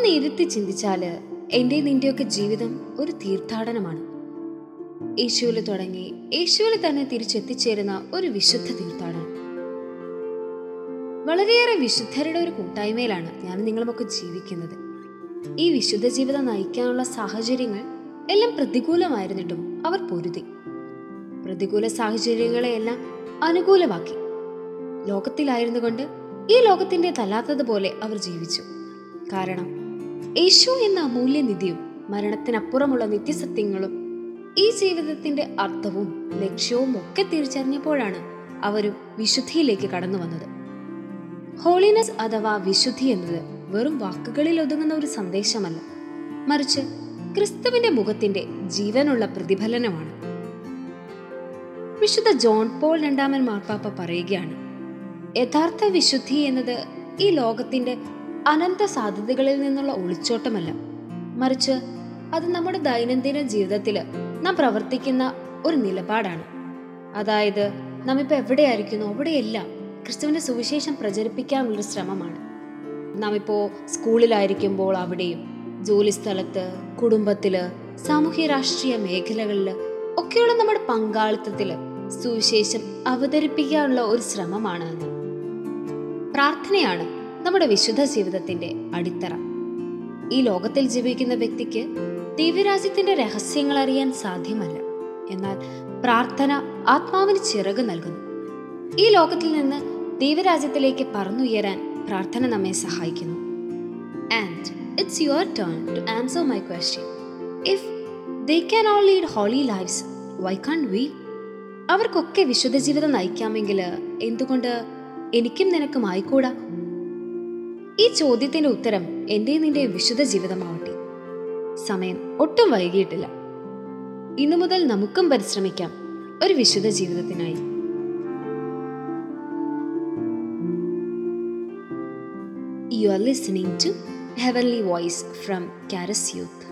ഒന്ന് ഇരുത്തി ചിന്തിച്ചാൽ എന്റെ നിന്റെയൊക്കെ ജീവിതം ഒരു തീർത്ഥാടനമാണ്. യേശുവിൽ തുടങ്ങി യേശുവിൽ തന്നെ തിരിച്ചെത്തിച്ചേരുന്ന ഒരു വിശുദ്ധ തീർത്ഥാടനം. വളരെയേറെ വിശുദ്ധരുടെ ഒരു കൂട്ടായ്മയിലാണ് ഞാൻ നിങ്ങളുമൊക്കെ ജീവിക്കുന്നത്. ഈ വിശുദ്ധ ജീവിതം നയിക്കാനുള്ള സാഹചര്യങ്ങൾ എല്ലാം പ്രതികൂലമായിരുന്നിട്ടും അവർ പൊരുതി. പ്രതികൂല സാഹചര്യങ്ങളെയെല്ലാം അനുകൂലമാക്കി. ലോകത്തിലായിരുന്നു കൊണ്ട് ഈ ലോകത്തിന്റെ തല്ലാത്തതുപോലെ അവർ ജീവിച്ചു. കാരണം യേശു എന്ന അമൂല്യനിധിയും മരണത്തിനപ്പുറമുള്ള നിത്യസത്യങ്ങളും ഈ ജീവിതത്തിന്റെ അർത്ഥവും ലക്ഷ്യവും ഒക്കെ തിരിച്ചറിഞ്ഞപ്പോഴാണ് അവരും വിശുദ്ധിയിലേക്ക് കടന്നു വന്നത്. ഹോളിനെസ് അഥവാ വിശുദ്ധി എന്നത് വെറും വാക്കുകളിൽ ഒതുങ്ങുന്ന ഒരു സന്ദേശമല്ല. മറിച്ച് ക്രിസ്തുവിന്റെ മുഖത്തിന്റെ ജീവനുള്ള പ്രതിഫലനമാണ്. വിശുദ്ധ ജോൺ പോൾ രണ്ടാമൻ മാർപ്പാപ്പ പറയുകയാണ് യഥാർത്ഥ വിശുദ്ധി എന്നത് ഈ ലോകത്തിന്റെ അനന്ത സാധ്യതകളിൽ നിന്നുള്ള ഒളിച്ചോട്ടമല്ല മറിച്ച് അത് നമ്മുടെ ദൈനംദിന ജീവിതത്തിൽ നാം പ്രവർത്തിക്കുന്ന ഒരു നിലപാടാണ്. അതായത് നാം ഇപ്പൊ എവിടെയായിരിക്കുന്നു അവിടെയെല്ലാം ക്രിസ്തുവിന്റെ സുവിശേഷം പ്രചരിപ്പിക്കാനുള്ളൊരു ശ്രമമാണ്. നാം ഇപ്പോൾ സ്കൂളിലായിരിക്കുമ്പോൾ അവിടെയും ജോലി സ്ഥലത്ത് കുടുംബത്തിൽ സാമൂഹ്യ രാഷ്ട്രീയ മേഖലകളിൽ ഒക്കെയുള്ള നമ്മുടെ പങ്കാളിത്തത്തിൽ സുവിശേഷം അവതരിപ്പിക്കാനുള്ള ഒരു ശ്രമമാണ് പ്രാർത്ഥനയാണ് നമ്മുടെ വിശുദ്ധ ജീവിതത്തിന്റെ അടിത്തറ. ഈ ലോകത്തിൽ ജീവിക്കുന്ന വ്യക്തിക്ക് ദിവ്യരാജ്യത്തിന്റെ രഹസ്യങ്ങൾ അറിയാൻ സാധ്യമല്ല. എന്നാൽ പ്രാർത്ഥന ആത്മാവിന് ചിറക് നൽകുന്നു. ഈ ലോകത്തിൽ നിന്ന് ദൈവരാജ്യത്തിലേക്ക് പറന്നുയരാൻ പ്രാർത്ഥന നമ്മെ സഹായിക്കുന്നു. And it's your turn to answer my question if they can all lead holy lives why can we അവർക്കൊക്കെ വിശുദ്ധ ജീവിതം നയിക്കാമെങ്കിൽ എന്തുകൊണ്ട് എനിക്കും നിനക്കും ആയിക്കൂടാ? ഈ ചോദ്യത്തിന്റെ ഉത്തരം എന്റെ നിന്റെ വിശുദ്ധ ജീവിതമാവട്ടെ? സമയം ഒട്ടും വൈകിയിട്ടില്ല. ഇന്നു മുതൽ നമുക്കും പരിശ്രമിക്കാം ഒരു വിശുദ്ധ ജീവിതത്തിനായി. You are listening to heavenly voice from കാരസ് Youth.